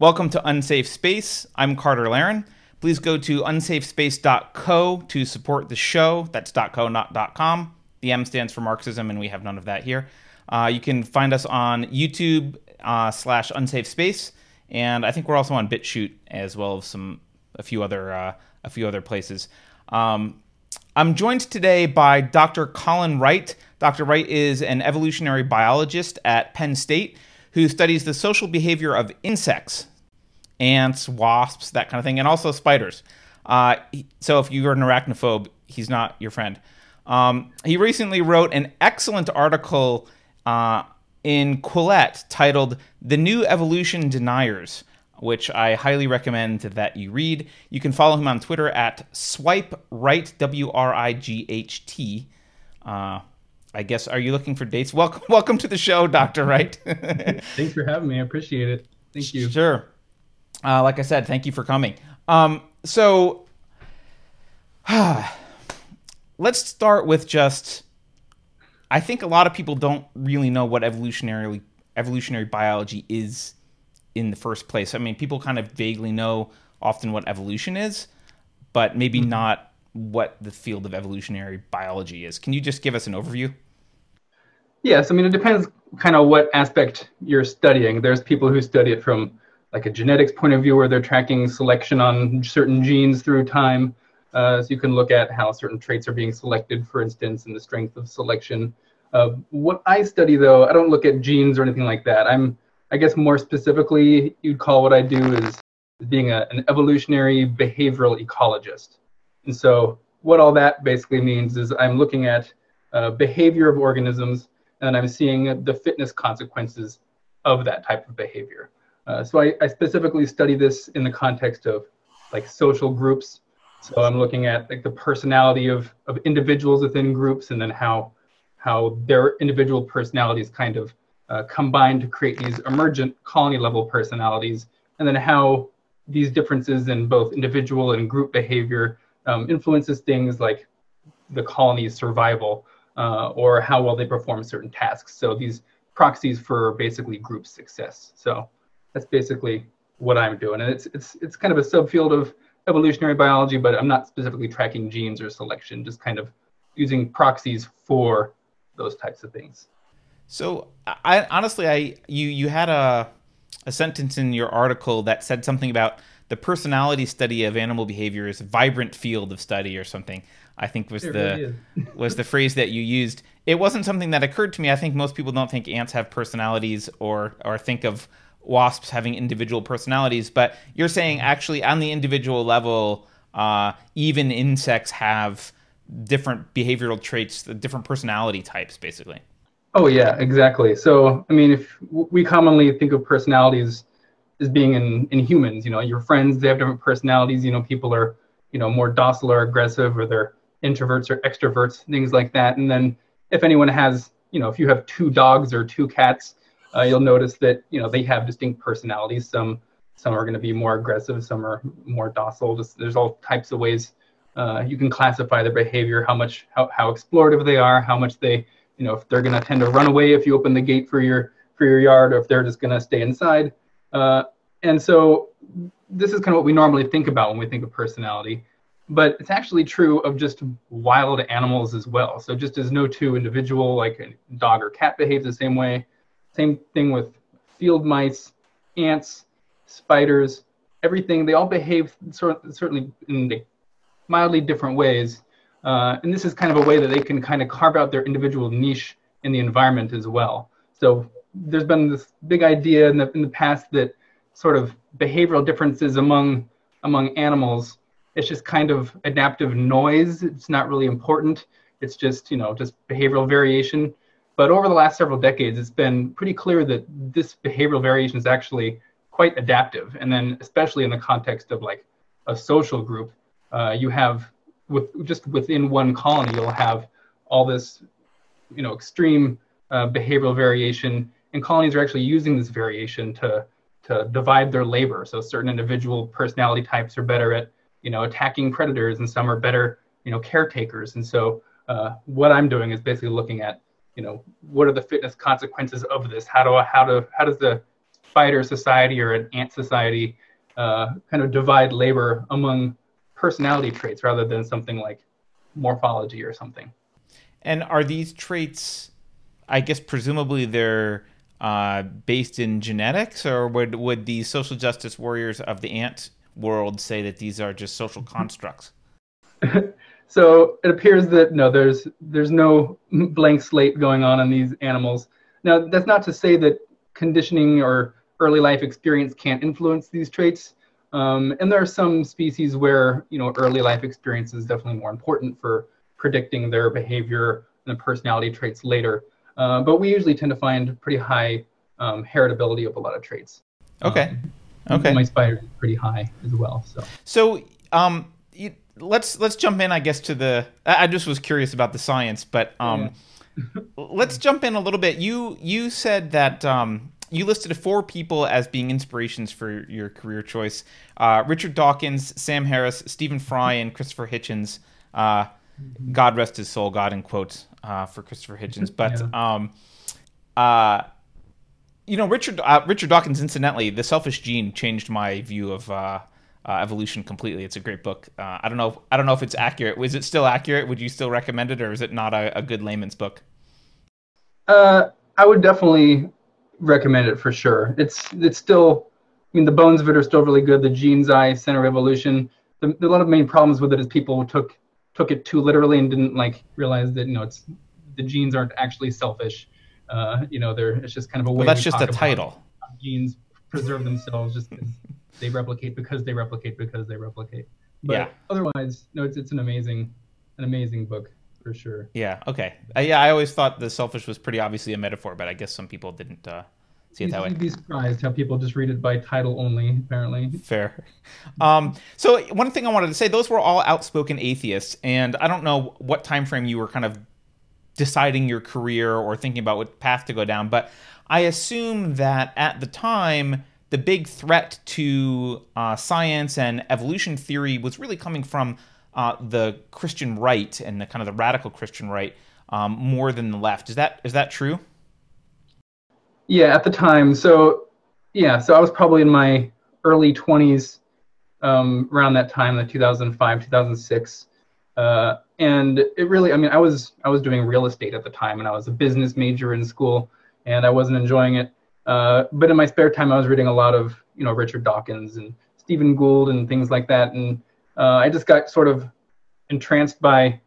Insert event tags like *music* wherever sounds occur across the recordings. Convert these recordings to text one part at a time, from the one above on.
Welcome to Unsafe Space. I'm Carter Laren. Please go to unsafespace.co to support the show. That's .co, not .com. The M stands for Marxism, and we have none of that here. Uh, you can find us on YouTube uh, slash Unsafe Space, and I think we're also on BitChute as well as some a few other uh, a few other places. Um, I'm joined today by Dr. Colin Wright. Dr. Wright is an evolutionary biologist at Penn State who studies the social behavior of insects, ants, wasps, that kind of thing, and also spiders. Uh, so if you're an arachnophobe, he's not your friend. Um, he recently wrote an excellent article uh, in Quillette titled The New Evolution Deniers, which I highly recommend that you read. You can follow him on Twitter at Swipe Wright, W R I G H T. Uh, I guess, are you looking for dates? Welcome, *laughs* welcome to the show, Dr. Wright. *laughs* Thanks for having me. I appreciate it. Thank you. Sure. Uh, like I said, thank you for coming. Um, so, *sighs* let's start with just. I think a lot of people don't really know what evolutionary evolutionary biology is in the first place. I mean, people kind of vaguely know often what evolution is, but maybe mm-hmm. not what the field of evolutionary biology is. Can you just give us an overview? Yes, I mean it depends kind of what aspect you're studying. There's people who study it from like a genetics point of view where they're tracking selection on certain genes through time. Uh, so you can look at how certain traits are being selected, for instance, and the strength of selection. Uh, what I study, though, I don't look at genes or anything like that. I'm, I guess, more specifically, you'd call what I do is being a, an evolutionary behavioral ecologist. And so, what all that basically means is I'm looking at uh, behavior of organisms and I'm seeing the fitness consequences of that type of behavior. Uh, so I, I, specifically study this in the context of like social groups. So I'm looking at like the personality of, of individuals within groups and then how how their individual personalities kind of uh, combine to create these emergent colony level personalities and then how these differences in both individual and group behavior um, influences things like the colony's survival uh, or how well they perform certain tasks. So these proxies for basically group success. So that's basically what I'm doing. And it's, it's, it's kind of a subfield of evolutionary biology, but I'm not specifically tracking genes or selection, just kind of using proxies for those types of things. So I honestly, I you you had a a sentence in your article that said something about the personality study of animal behavior is a vibrant field of study or something. I think was it the really *laughs* was the phrase that you used. It wasn't something that occurred to me. I think most people don't think ants have personalities or or think of wasps having individual personalities. But you're saying actually on the individual level, uh, even insects have different behavioral traits, different personality types, basically. Oh yeah, exactly. So I mean, if we commonly think of personalities as being in in humans, you know, your friends they have different personalities. You know, people are you know more docile or aggressive, or they're introverts or extroverts, things like that. And then if anyone has, you know, if you have two dogs or two cats, uh, you'll notice that you know they have distinct personalities. Some some are going to be more aggressive, some are more docile. Just there's all types of ways uh, you can classify their behavior, how much how, how explorative they are, how much they you know if they're going to tend to run away if you open the gate for your for your yard, or if they're just going to stay inside. Uh, and so this is kind of what we normally think about when we think of personality but it's actually true of just wild animals as well. So just as no two individual, like a dog or cat, behaves the same way, same thing with field mice, ants, spiders, everything. They all behave sort certainly in mildly different ways. Uh, and this is kind of a way that they can kind of carve out their individual niche in the environment as well. So there's been this big idea in the, in the past that sort of behavioral differences among among animals it's just kind of adaptive noise. It's not really important. It's just, you know, just behavioral variation. But over the last several decades, it's been pretty clear that this behavioral variation is actually quite adaptive. And then, especially in the context of like a social group, uh, you have with just within one colony, you'll have all this, you know, extreme uh, behavioral variation, and colonies are actually using this variation to to divide their labor. So certain individual personality types are better at you know, attacking predators, and some are better, you know, caretakers. And so, uh, what I'm doing is basically looking at, you know, what are the fitness consequences of this? How do I, how do how does the spider society or an ant society uh, kind of divide labor among personality traits rather than something like morphology or something. And are these traits, I guess, presumably they're uh, based in genetics, or would, would the social justice warriors of the ant world say that these are just social constructs? *laughs* so it appears that no, there's there's no blank slate going on in these animals. Now that's not to say that conditioning or early life experience can't influence these traits. Um, and there are some species where you know early life experience is definitely more important for predicting their behavior and the personality traits later. Uh, but we usually tend to find pretty high um, heritability of a lot of traits. Okay. Um, okay. My spider is pretty high as well. So. So um, you, let's let's jump in, I guess, to the. I just was curious about the science, but um, yeah. *laughs* let's jump in a little bit. You you said that um, you listed four people as being inspirations for your career choice: uh, Richard Dawkins, Sam Harris, Stephen Fry, and Christopher Hitchens. Uh, God rest his soul, God in quotes uh, for Christopher Hitchens. *laughs* But yeah. um, uh, you know, Richard uh, Richard Dawkins. Incidentally, the Selfish Gene changed my view of uh, uh, evolution completely. It's a great book. Uh, I don't know. If, I don't know if it's accurate. Was it still accurate? Would you still recommend it, or is it not a, a good layman's book? Uh, I would definitely recommend it for sure. It's it's still. I mean, the bones of it are still really good. The gene's eye, center of evolution. The, a lot of main problems with it is people took took it too literally and didn't like realize that you know it's the genes aren't actually selfish. Uh, you know, they're it's just kind of a way. Well, that's just a title. Genes preserve themselves just because they replicate because they replicate because they replicate. But yeah. otherwise, no, it's it's an amazing, an amazing book for sure. Yeah. Okay. Uh, yeah, I always thought the selfish was pretty obviously a metaphor, but I guess some people didn't uh, see it that way. You'd be surprised how people just read it by title only. Apparently. Fair. Um, so one thing I wanted to say: those were all outspoken atheists, and I don't know what time frame you were kind of deciding your career or thinking about what path to go down, but I assume that at the time the big threat to uh, science and evolution theory was really coming from uh, the Christian right and the kind of the radical Christian right um, more than the left. Is that is that true? Yeah, at the time. So yeah, so I was probably in my early 20s um, around that time, the 2005 2006. Uh, and it really, I mean, I was I was doing real estate at the time, and I was a business major in school, and I wasn't enjoying it. Uh, but in my spare time, I was reading a lot of you know Richard Dawkins and Stephen Gould and things like that, and uh, I just got sort of entranced by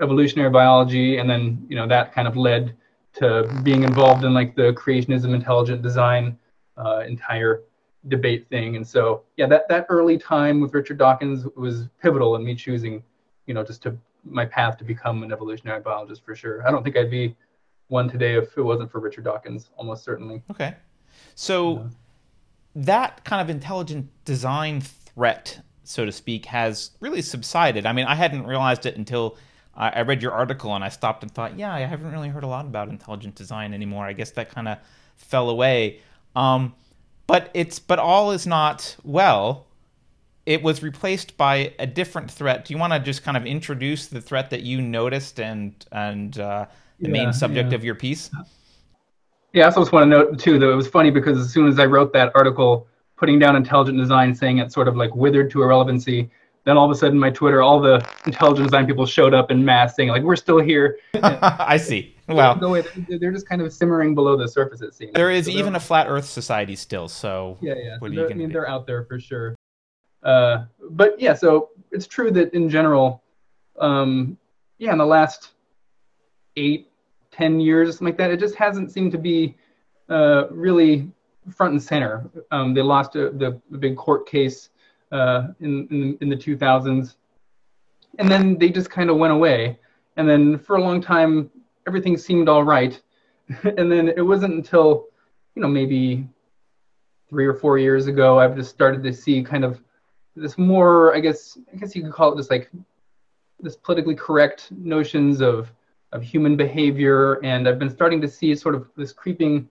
evolutionary biology, and then you know that kind of led to being involved in like the creationism, intelligent design, uh, entire debate thing. And so yeah, that that early time with Richard Dawkins was pivotal in me choosing, you know, just to my path to become an evolutionary biologist for sure. I don't think I'd be one today if it wasn't for Richard Dawkins, almost certainly. Okay. So that kind of intelligent design threat, so to speak, has really subsided. I mean, I hadn't realized it until I read your article and I stopped and thought, yeah, I haven't really heard a lot about intelligent design anymore. I guess that kind of fell away. Um, but it's but all is not well. It was replaced by a different threat. Do you want to just kind of introduce the threat that you noticed and and uh, the yeah, main subject yeah. of your piece? Yeah, I also just want to note too that it was funny because as soon as I wrote that article, putting down intelligent design, saying it sort of like withered to irrelevancy, then all of a sudden my Twitter, all the intelligent design people showed up in mass saying like, "We're still here." *laughs* I see. Well, no way, they're just kind of simmering below the surface. It seems there is so even a flat Earth society still. So yeah, yeah. So I mean, do? they're out there for sure. Uh, but yeah, so it's true that in general, um, yeah, in the last eight, ten years, something like that, it just hasn't seemed to be uh, really front and center. Um, they lost a, the, the big court case uh, in, in, in the 2000s, and then they just kind of went away. And then for a long time, everything seemed all right. *laughs* and then it wasn't until, you know, maybe three or four years ago, I've just started to see kind of this more, I guess, I guess you could call it just like this politically correct notions of of human behavior, and I've been starting to see sort of this creeping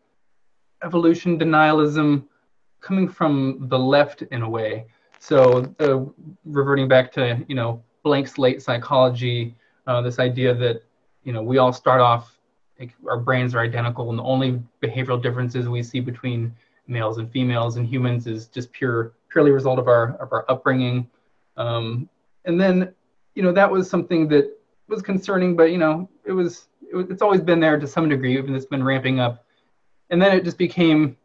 evolution denialism coming from the left in a way. So uh, reverting back to you know blank slate psychology, uh, this idea that you know we all start off like our brains are identical and the only behavioral differences we see between males and females and humans is just pure purely result of our of our upbringing. Um, and then, you know, that was something that was concerning, but you know, it was it's always been there to some degree, even it's been ramping up. And then it just became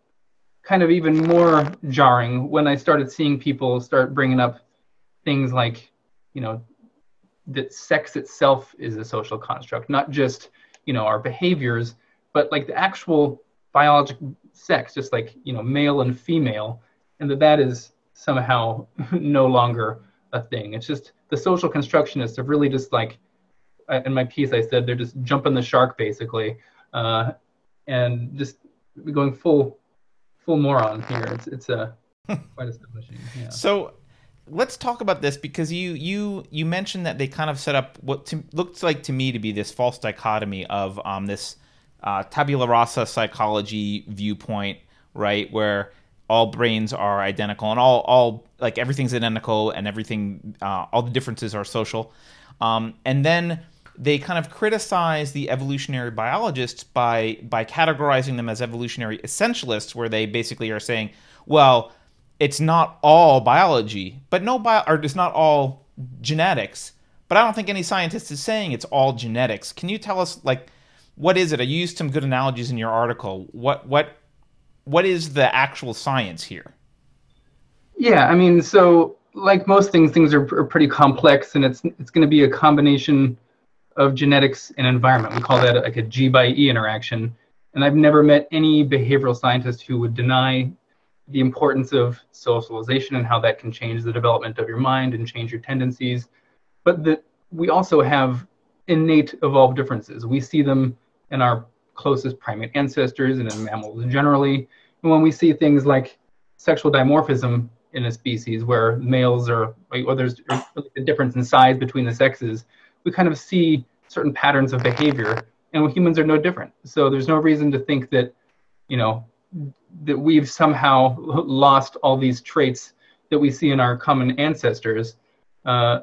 kind of even more jarring when I started seeing people start bringing up things like, you know, that sex itself is a social construct, not just, you know, our behaviors, but like the actual biological sex, just like, you know, male and female, and that that is somehow *laughs* no longer a thing. It's just the social constructionists have really just like, in my piece, I said they're just jumping the shark basically, uh, and just going full full moron here. It's it's a quite astonishing. Yeah. So let's talk about this because you you you mentioned that they kind of set up what to, looks like to me to be this false dichotomy of um, this uh, tabula rasa psychology viewpoint, right, where all brains are identical and all all like everything's identical and everything uh, all the differences are social, um, and then they kind of criticize the evolutionary biologists by by categorizing them as evolutionary essentialists, where they basically are saying, well, it's not all biology, but no bio or it's not all genetics. But I don't think any scientist is saying it's all genetics. Can you tell us like what is it? I used some good analogies in your article. What what what is the actual science here? Yeah, I mean, so like most things, things are, are pretty complex, and it's it's going to be a combination of genetics and environment. We call that like a G by E interaction. And I've never met any behavioral scientist who would deny the importance of socialization and how that can change the development of your mind and change your tendencies. But that we also have innate evolved differences. We see them in our closest primate ancestors and in mammals generally. And when we see things like sexual dimorphism in a species where males are, or there's a difference in size between the sexes, we kind of see certain patterns of behavior, and humans are no different. So there's no reason to think that, you know, that we've somehow lost all these traits that we see in our common ancestors, uh,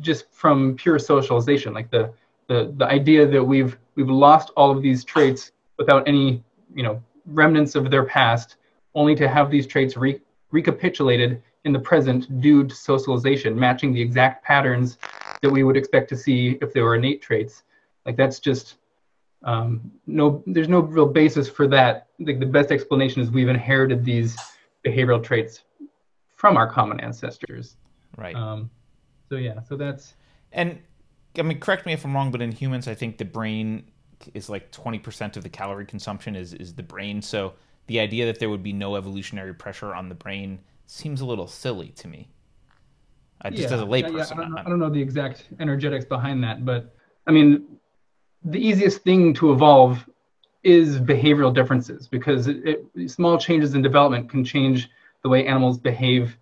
just from pure socialization. Like the the the idea that we've we've lost all of these traits without any, you know, remnants of their past, only to have these traits re- recapitulated in the present due to socialization, matching the exact patterns that we would expect to see if they were innate traits. Like that's just um, no, there's no real basis for that. Like the best explanation is we've inherited these behavioral traits from our common ancestors. Right. Um, so yeah, so that's and I mean, correct me if I'm wrong, but in humans, I think the brain is like 20% of the calorie consumption is is the brain. So the idea that there would be no evolutionary pressure on the brain seems a little silly to me. Uh, just yeah, as a layperson. Yeah, I, don't know, I don't know the exact energetics behind that, but I mean, the easiest thing to evolve is behavioral differences because it, it, small changes in development can change the way animals behave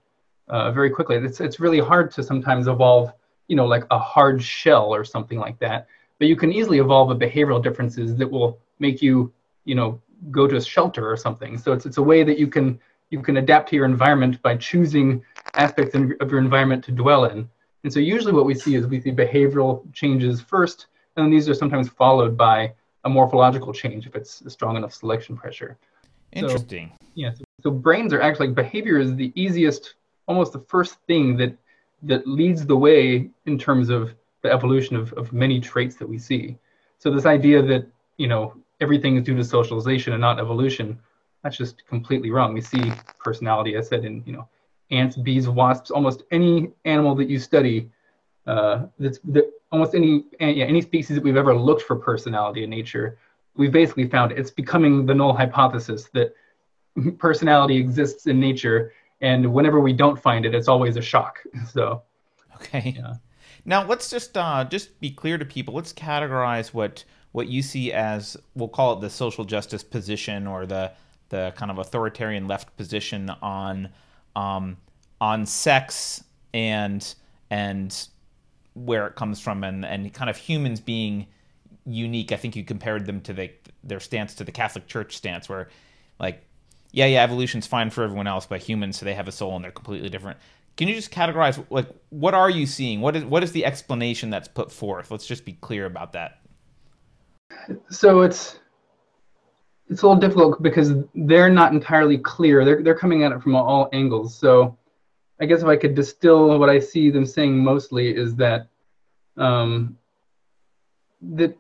uh, very quickly. It's, it's really hard to sometimes evolve, you know, like a hard shell or something like that. But you can easily evolve a behavioral differences that will make you, you know, go to a shelter or something. So it's, it's a way that you can you can adapt to your environment by choosing aspects of your environment to dwell in. And so usually what we see is we see behavioral changes first, and then these are sometimes followed by a morphological change if it's a strong enough selection pressure. Interesting. So, yeah. So, so brains are actually like behavior is the easiest, almost the first thing that that leads the way in terms of the evolution of, of many traits that we see. So this idea that you know everything is due to socialization and not evolution that's just completely wrong. We see personality, I said, in you know, ants, bees, wasps, almost any animal that you study. Uh, that's that almost any yeah, any species that we've ever looked for personality in nature, we've basically found it. It's becoming the null hypothesis that personality exists in nature, and whenever we don't find it, it's always a shock. *laughs* So, okay. Yeah. Now let's just uh, just be clear to people. Let's categorize what what you see as we'll call it the social justice position or the the kind of authoritarian left position on um, on sex and and where it comes from and and kind of humans being unique. I think you compared them to the, their stance to the Catholic Church stance, where like yeah, yeah, evolution's fine for everyone else, but humans, so they have a soul and they're completely different. Can you just categorize like what are you seeing? What is what is the explanation that's put forth? Let's just be clear about that. So it's it's a little difficult because they're not entirely clear. They're they're coming at it from all angles. So I guess if I could distill what I see them saying mostly is that um, that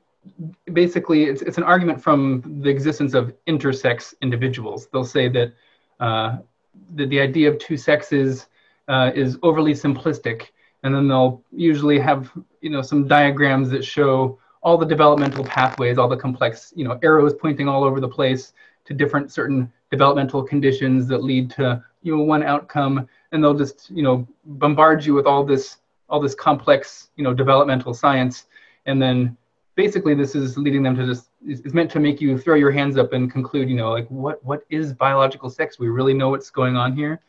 basically it's it's an argument from the existence of intersex individuals. They'll say that uh, that the idea of two sexes uh, is overly simplistic, and then they'll usually have you know some diagrams that show all the developmental pathways, all the complex, you know, arrows pointing all over the place to different certain developmental conditions that lead to, you know, one outcome. And they'll just, you know, bombard you with all this, all this complex, you know, developmental science. And then basically this is leading them to just, is meant to make you throw your hands up and conclude, you know, like what, what is biological sex? We really know what's going on here.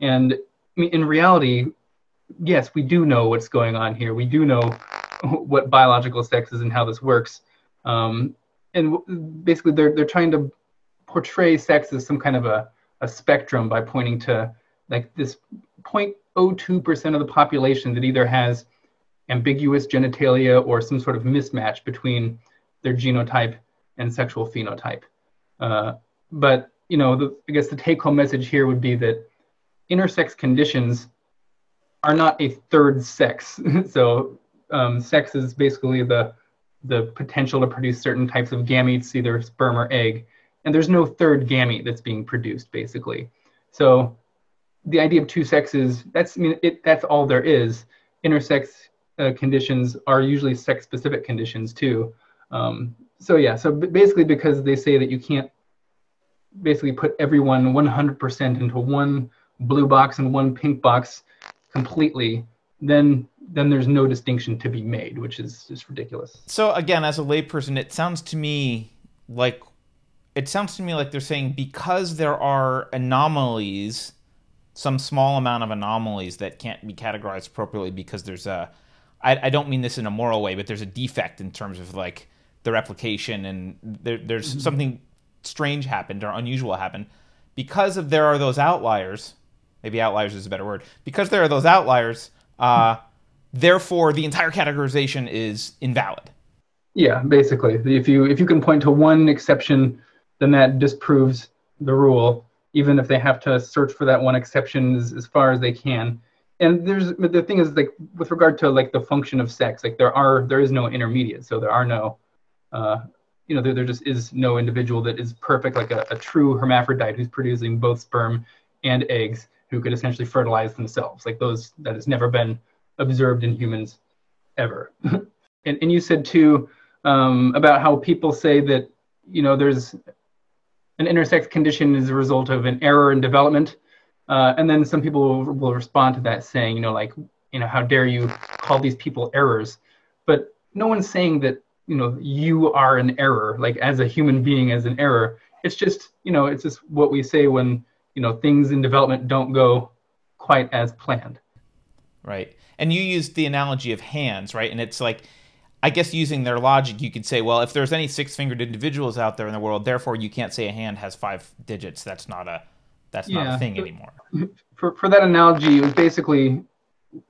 And I mean, in reality, yes, we do know what's going on here. We do know what biological sex is and how this works. Um, and basically, they're they're trying to portray sex as some kind of a, a spectrum by pointing to like this 0.02% of the population that either has ambiguous genitalia or some sort of mismatch between their genotype and sexual phenotype. Uh, but you know, the, I guess the take-home message here would be that intersex conditions are not a third sex. *laughs* so um, sex is basically the the potential to produce certain types of gametes, either sperm or egg, and there's no third gamete that's being produced, basically. So the idea of two sexes, that's I mean, it, that's all there is. Intersex uh, conditions are usually sex-specific conditions too. Um, so yeah, so basically because they say that you can't basically put everyone 100% into one blue box and one pink box completely, then then there's no distinction to be made, which is just ridiculous. So again, as a layperson, it sounds to me like it sounds to me like they're saying because there are anomalies, some small amount of anomalies that can't be categorized appropriately because there's a I, I don't mean this in a moral way, but there's a defect in terms of like the replication and there, there's mm-hmm. something strange happened or unusual happened because of there are those outliers. Maybe outliers is a better word. Because there are those outliers, uh, therefore the entire categorization is invalid. Yeah, basically, if you if you can point to one exception, then that disproves the rule, even if they have to search for that one exception as, as far as they can. And there's the thing is like with regard to like the function of sex, like there are there is no intermediate, so there are no, uh, you know, there, there just is no individual that is perfect, like a, a true hermaphrodite who's producing both sperm and eggs, who could essentially fertilize themselves. Like those that has never been observed in humans ever. *laughs* and, and you said too um, about how people say that you know there's an intersex condition is a result of an error in development, uh, and then some people will, will respond to that saying you know like you know how dare you call these people errors, but no one's saying that you know you are an error like as a human being as an error. It's just you know it's just what we say when you know things in development don't go quite as planned. Right and you used the analogy of hands, right? And it's like, I guess using their logic, you could say, well, if there's any six-fingered individuals out there in the world, therefore you can't say a hand has five digits. That's not a that's yeah. not a thing anymore. For for that analogy, it was basically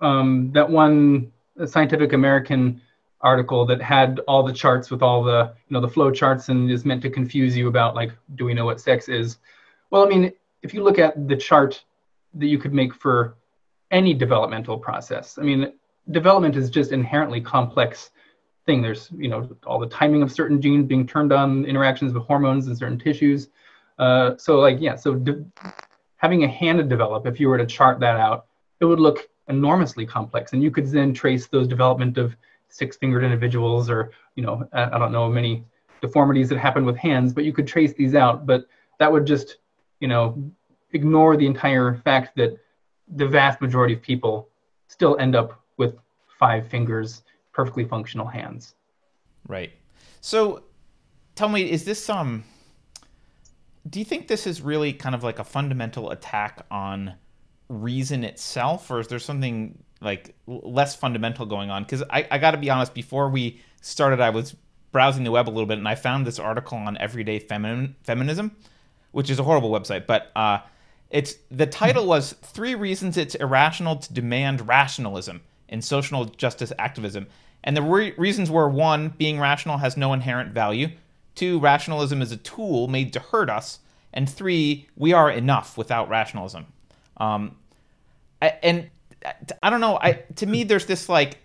um, that one Scientific American article that had all the charts with all the you know the flow charts and is meant to confuse you about like do we know what sex is well i mean if you look at the chart that you could make for any developmental process. I mean, development is just inherently complex thing. There's, you know, all the timing of certain genes being turned on, interactions with hormones in certain tissues. Uh, so, like, yeah, so de- having a hand to develop, if you were to chart that out, it would look enormously complex, and you could then trace those development of six-fingered individuals, or you know, I, I don't know many deformities that happen with hands, but you could trace these out. But that would just, you know, ignore the entire fact that the vast majority of people still end up with five fingers, perfectly functional hands. Right. So tell me, is this um do you think this is really kind of like a fundamental attack on reason itself, or is there something like less fundamental going on? Because I, I got to be honest, before we started, I was browsing the web a little bit and I found this article on everyday femin- feminism, which is a horrible website, but uh, it's the title was three reasons it's irrational to demand rationalism in social justice activism, and the re- reasons were one, being rational has no inherent value. Two, rationalism is a tool made to hurt us. And three, we are enough without rationalism. Um, and I don't know. I to me, there's this like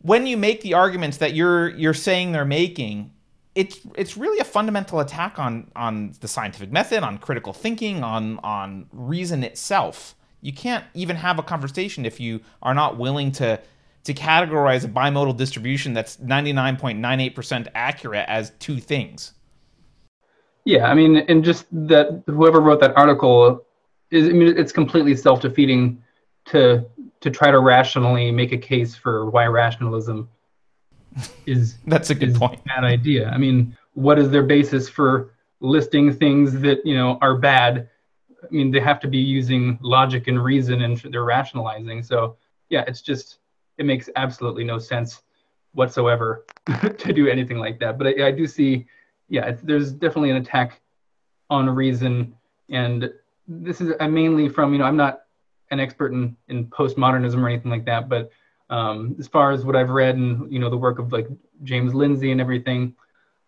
when you make the arguments that you're you're saying they're making, it's it's really a fundamental attack on on the scientific method, on critical thinking, on on reason itself. You can't even have a conversation if you are not willing to to categorize a bimodal distribution that's 99.98% accurate as two things. Yeah, I mean, and just that whoever wrote that article is, I mean, it's completely self-defeating to to try to rationally make a case for why rationalism is *laughs* that's a good point. Bad idea. I mean, what is their basis for listing things that you know are bad? I mean, they have to be using logic and reason, and they're rationalizing. So yeah, it's just it makes absolutely no sense whatsoever *laughs* to do anything like that. But I, I do see, yeah, there's definitely an attack on reason, and this is mainly from you know I'm not an expert in in postmodernism or anything like that, but um, as far as what I've read and you know the work of like James Lindsay and everything,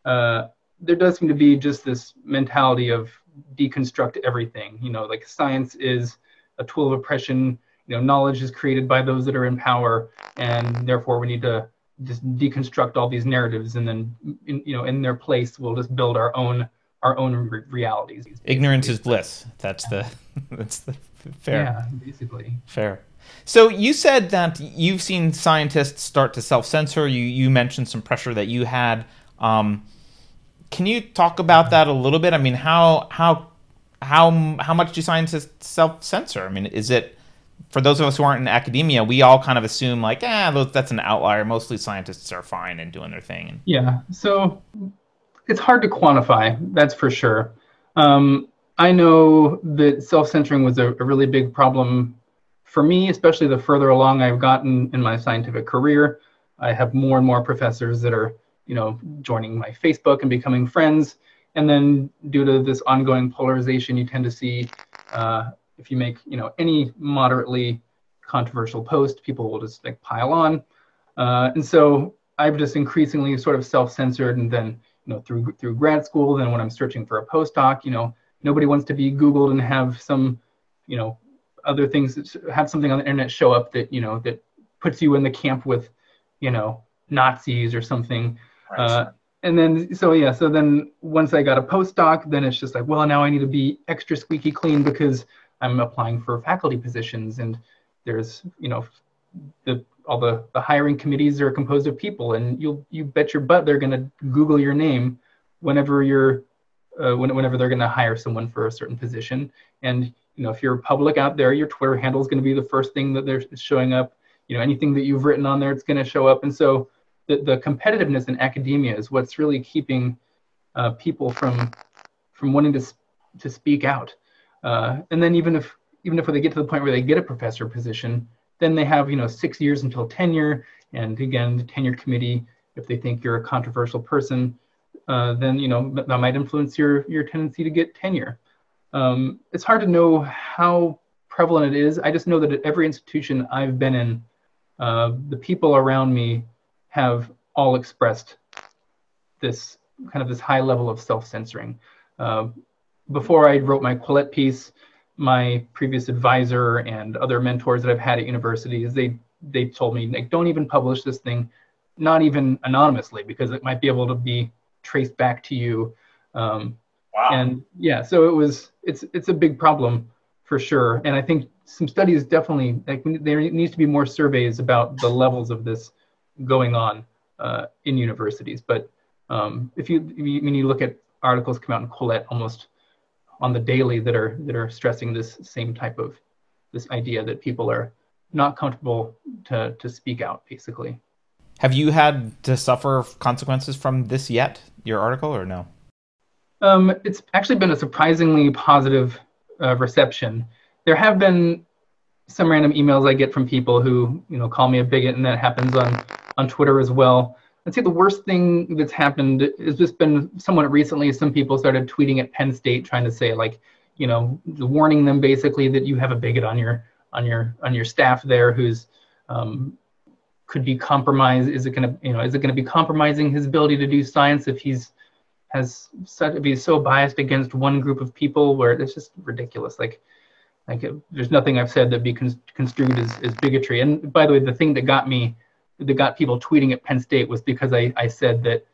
uh, there does seem to be just this mentality of deconstruct everything. You know, like science is a tool of oppression. You know knowledge is created by those that are in power and therefore we need to just deconstruct all these narratives and then in, you know in their place we'll just build our own our own re- realities. Ignorance is bliss. That's the *laughs* that's the fair. Yeah basically. Fair so you said that you've seen scientists start to self-censor you you mentioned some pressure that you had um, can you talk about that a little bit i mean how how how how much do scientists self-censor i mean is it for those of us who aren't in academia, we all kind of assume like, ah, that's an outlier. Mostly scientists are fine and doing their thing. Yeah. So it's hard to quantify. That's for sure. Um, I know that self-censoring was a, a, really big problem for me, especially the further along I've gotten in my scientific career. I have more and more professors that are, you know, joining my Facebook and becoming friends. And then due to this ongoing polarization, you tend to see uh, if you make you know any moderately controversial post, people will just like pile on. Uh, and so I've just increasingly sort of self-censored, and then you know through through grad school, then when I'm searching for a postdoc, you know nobody wants to be Googled and have some you know other things that have something on the internet show up that you know that puts you in the camp with you know Nazis or something. Right. Uh, and then so yeah, so then once I got a postdoc, then it's just like, well, now I need to be extra squeaky clean because I'm applying for faculty positions, and there's you know the all the, the hiring committees are composed of people, and you'll you bet your butt they're going to Google your name whenever you're uh, when, whenever they're going to hire someone for a certain position. And you know if you're public out there, your Twitter handle is going to be the first thing that they're showing up. You know anything that you've written on there, it's going to show up. And so the, the competitiveness in academia is what's really keeping uh, people from from wanting to to speak out. Uh, and then even if even if they get to the point where they get a professor position, then they have you know six years until tenure. And again, the tenure committee, if they think you're a controversial person, uh, then you know that might influence your your tendency to get tenure. Um, it's hard to know how prevalent it is. I just know that at every institution I've been in, uh, the people around me have all expressed this kind of this high level of self-censoring. Uh, before I wrote my Quillette piece, my previous advisor and other mentors that I've had at universities, they they told me like don't even publish this thing, not even anonymously because it might be able to be traced back to you. Um, wow. And yeah, so it was it's it's a big problem for sure. And I think some studies definitely like there needs to be more surveys about the levels of this going on uh, in universities. But um, if you when you look at articles come out in Quillette almost on the daily that are that are stressing this same type of this idea that people are not comfortable to to speak out basically have you had to suffer consequences from this yet your article or no um, it's actually been a surprisingly positive uh, reception there have been some random emails i get from people who you know call me a bigot and that happens on on twitter as well I'd say the worst thing that's happened has just been somewhat recently. Some people started tweeting at Penn State trying to say like, you know, warning them basically that you have a bigot on your on your on your staff there who's um, could be compromised. Is it to you know is it to be compromising his ability to do science if he's has such be so biased against one group of people where it's just ridiculous. Like like it, there's nothing I've said that be construed as, as bigotry. And by the way, the thing that got me that got people tweeting at Penn State was because I, I said that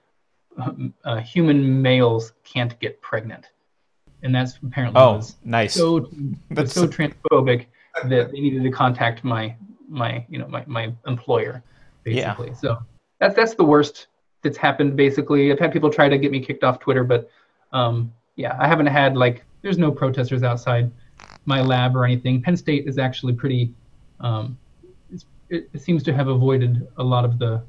um, uh, human males can't get pregnant, and that's apparently oh nice so that's so transphobic that they needed to contact my my you know my, my employer basically. Yeah. So that's that's the worst that's happened basically. I've had people try to get me kicked off Twitter, but um, yeah, I haven't had like there's no protesters outside my lab or anything. Penn State is actually pretty. Um, it, it, seems to have avoided a lot of the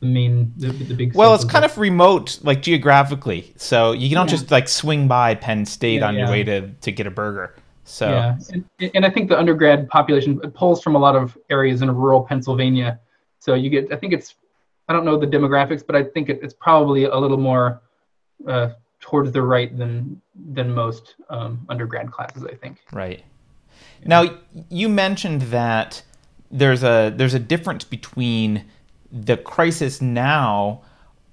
the main the, the big. Well, it's kind of remote, like geographically, so you don't yeah. just like swing by Penn State yeah, on your way to to get a burger. So yeah, and, and I think the undergrad population pulls from a lot of areas in rural Pennsylvania. So you get, I think it's, I don't know the demographics, but I think it, it's probably a little more uh, towards the right than than most um, undergrad classes. I think. Right. Yeah. Now you mentioned that there's a there's a difference between the crisis now,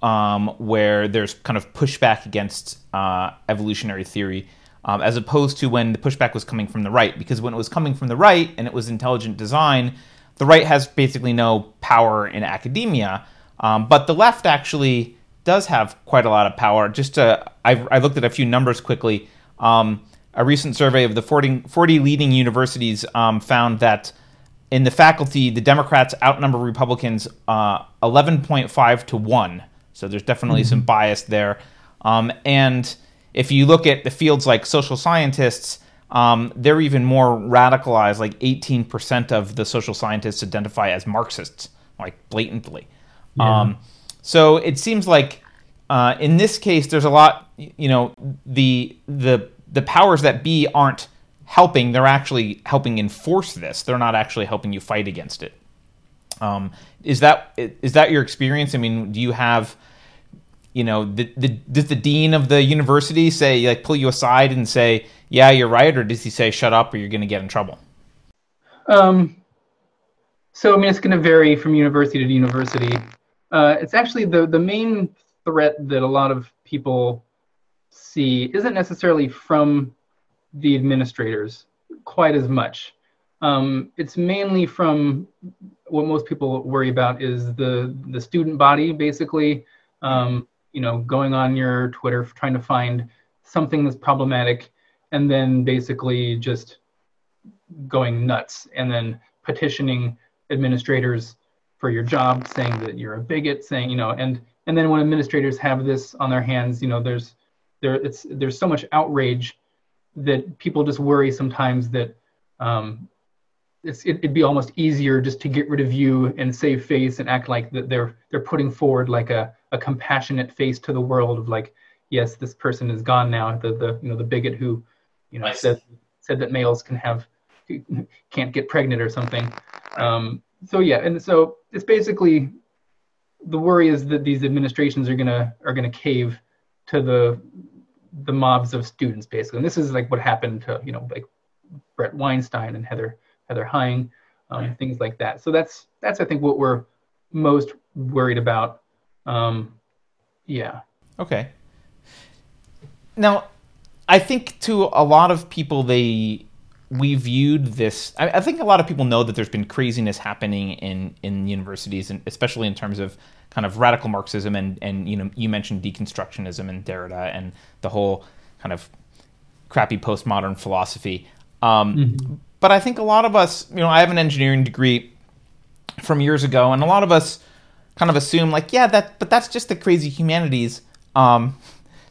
um, where there's kind of pushback against uh, evolutionary theory um, as opposed to when the pushback was coming from the right. Because when it was coming from the right and it was intelligent design, the right has basically no power in academia. Um, but the left actually does have quite a lot of power. Just to, I've, I looked at a few numbers quickly. Um, a recent survey of the 40, 40 leading universities um, found that in the faculty, the Democrats outnumber Republicans uh, 11.5 to 1. So there's definitely mm-hmm. some bias there. Um, and if you look at the fields like social scientists, um, they're even more radicalized. Like 18% of the social scientists identify as Marxists, like blatantly. Yeah. Um, so it seems like uh, in this case, there's a lot. You know, the the the powers that be aren't helping. They're actually helping enforce this. They're not actually helping you fight against it. Um, is that is that your experience? I mean, do you have you know, the, the, does the dean of the university say, like, pull you aside and say, yeah, you're right? Or does he say, shut up or you're going to get in trouble? Um, so, I mean, it's going to vary from university to university. Uh, it's actually the, the main threat that a lot of people see isn't necessarily from the administrators quite as much. Um, it's mainly from what most people worry about is the the student body, basically. Um, you know, going on your Twitter trying to find something that's problematic, and then basically just going nuts, and then petitioning administrators for your job, saying that you're a bigot, saying you know, and and then when administrators have this on their hands, you know, there's there it's there's so much outrage that people just worry sometimes that um, it's, it, would be almost easier just to get rid of you and save face and act like that they're they're putting forward like a, a compassionate face to the world of like yes this person is gone now. The the you know the bigot who you know said said that males can have can't get pregnant or something. Um, so yeah and so it's basically the worry is that these administrations are gonna are gonna cave to the the mobs of students basically and this is like what happened to you know like Bret Weinstein and Heather Heather Heying, um, right. things like that. So that's that's I think what we're most worried about. Um, yeah. Okay. Now, I think to a lot of people, they we viewed this. I, I, think a lot of people know that there's been craziness happening in in universities, and especially in terms of kind of radical Marxism and and you know you mentioned deconstructionism and Derrida and the whole kind of crappy postmodern philosophy. Um, mm-hmm. But I think a lot of us, you know, I have an engineering degree from years ago, and a lot of us kind of assume like, yeah, that, but that's just the crazy humanities. Um,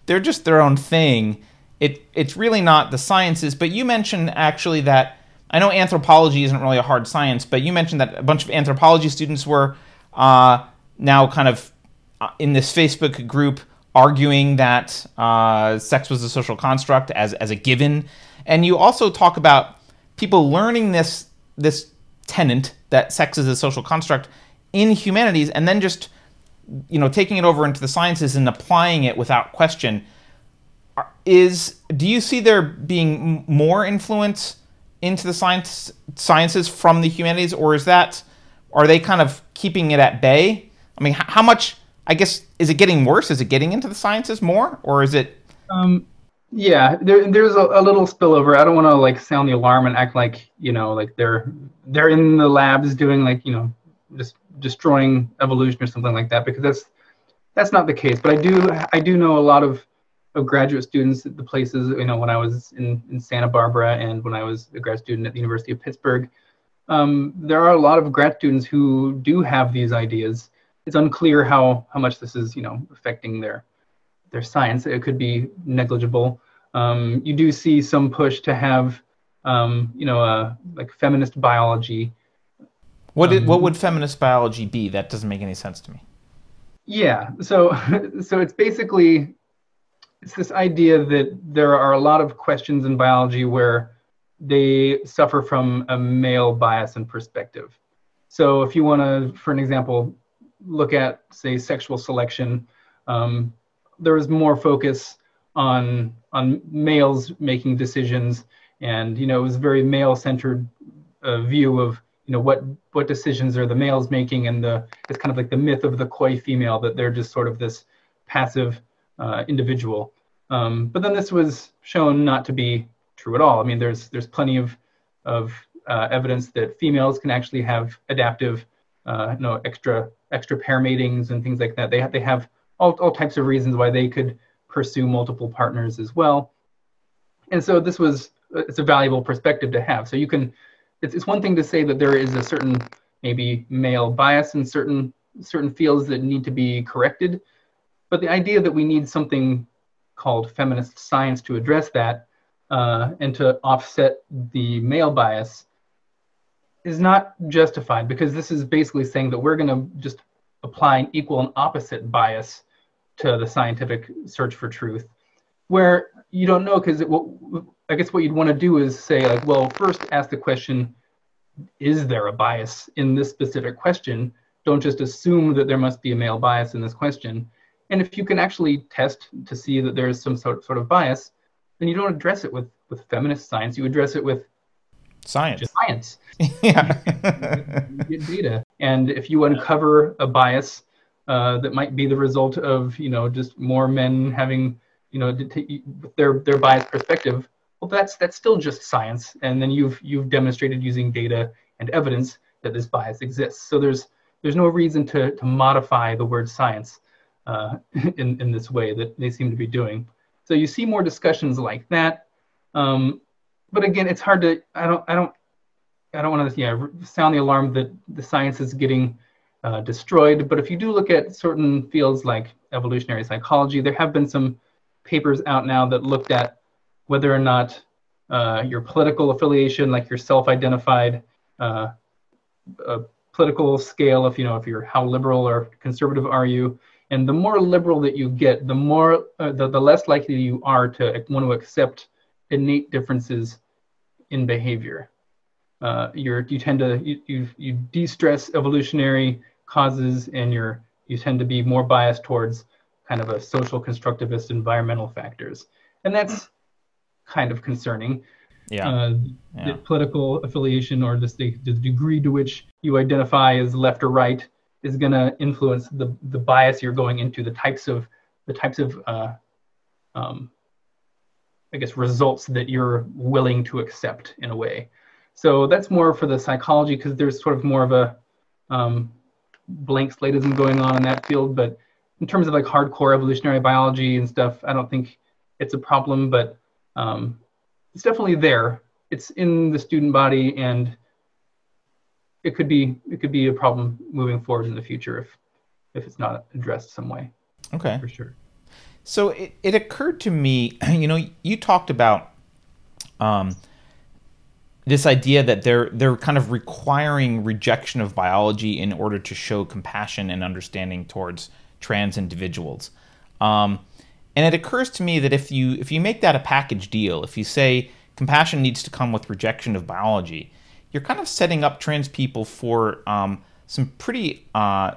they're just their own thing. It it's really not the sciences. But you mentioned actually that I know anthropology isn't really a hard science, but you mentioned that a bunch of anthropology students were uh, now kind of uh, in this Facebook group arguing that uh, sex was a social construct as as a given. And you also talk about people learning this this tenant that sex is a social construct in humanities and then just you know taking it over into the sciences and applying it without question is do you see there being more influence into the science sciences from the humanities or is that are they kind of keeping it at bay i mean how much I guess is it getting worse? Is it getting into the sciences more, or is it? Um, yeah, there, there's a, a little spillover. I don't want to like sound the alarm and act like you know like they're they're in the labs doing like you know just destroying evolution or something like that because that's that's not the case. But I do I do know a lot of of graduate students at the places you know when I was in, in Santa Barbara and when I was a grad student at the University of Pittsburgh. Um, there are a lot of grad students who do have these ideas. It's unclear how how much this is you know affecting their their science. It could be negligible. Um, you do see some push to have um, you know uh, like feminist biology. What did, what um, would feminist biology be? That doesn't make any sense to me. Yeah, so *laughs* so it's basically it's this idea that there are a lot of questions in biology where they suffer from a male bias and perspective. So if you want to, for an example, look at say sexual selection, um, there is more focus on on males making decisions, and you know it was a very male-centered uh, view of you know what what decisions are the males making, and the it's kind of like the myth of the coy female that they're just sort of this passive uh, individual. Um, but then this was shown not to be true at all. I mean, there's there's plenty of of uh, evidence that females can actually have adaptive, uh, you know, extra extra pair matings and things like that. They have they have all, all types of reasons why they could pursue multiple partners as well. And so this was it's a valuable perspective to have. So you can it's, it's one thing to say that there is a certain maybe male bias in certain certain fields that need to be corrected, but the idea that we need something called feminist science to address that uh, and to offset the male bias is not justified because this is basically saying that we're going to just apply an equal and opposite bias to the scientific search for truth where you don't know because i guess what you'd want to do is say like well first ask the question is there a bias in this specific question? Don't just assume that there must be a male bias in this question and if you can actually test to see that there is some sort of, sort of bias, then you don't address it with, with feminist science. You address it with science. science. *laughs* yeah. you get data. And if you uncover a bias uh, that might be the result of, you know, just more men having, you know, their their biased perspective, well, that's that's still just science. And then you've you've demonstrated using data and evidence that this bias exists. So there's there's no reason to to modify the word science uh, *laughs* in, in this way that they seem to be doing. So you see more discussions like that. Um, but again, it's hard to, I don't, I don't, I don't want to yeah, sound the alarm that the science is getting uh, destroyed. But if you do look at certain fields like evolutionary psychology, there have been some papers out now that looked at whether or not uh, your political affiliation, like your self-identified uh, political scale, if you know if you're how liberal or conservative are you, and the more liberal that you get, the more uh, the, the less likely you are to want to accept innate differences in behavior. Uh, you're, you tend to you, you, you de-stress evolutionary causes, and you're you tend to be more biased towards kind of a social constructivist environmental factors, and that's kind of concerning. Yeah. Uh, yeah. political affiliation or the, the degree to which you identify as left or right is going to influence the, the bias you're going into, the types of the types of uh, um, I guess results that you're willing to accept in a way. So that's more for the psychology because there's sort of more of a um, blank slateism going on in that field. But in terms of like hardcore evolutionary biology and stuff, I don't think it's a problem, but um, it's definitely there. It's in the student body and it could be it could be a problem moving forward in the future if if it's not addressed some way. Okay, for sure. So it, it occurred to me, *clears throat* you know, you talked about um, this idea that they're they're kind of requiring rejection of biology in order to show compassion and understanding towards trans individuals. Um, and it occurs to me that if you if you make that a package deal, if you say compassion needs to come with rejection of biology, you're kind of setting up trans people for um, some pretty uh,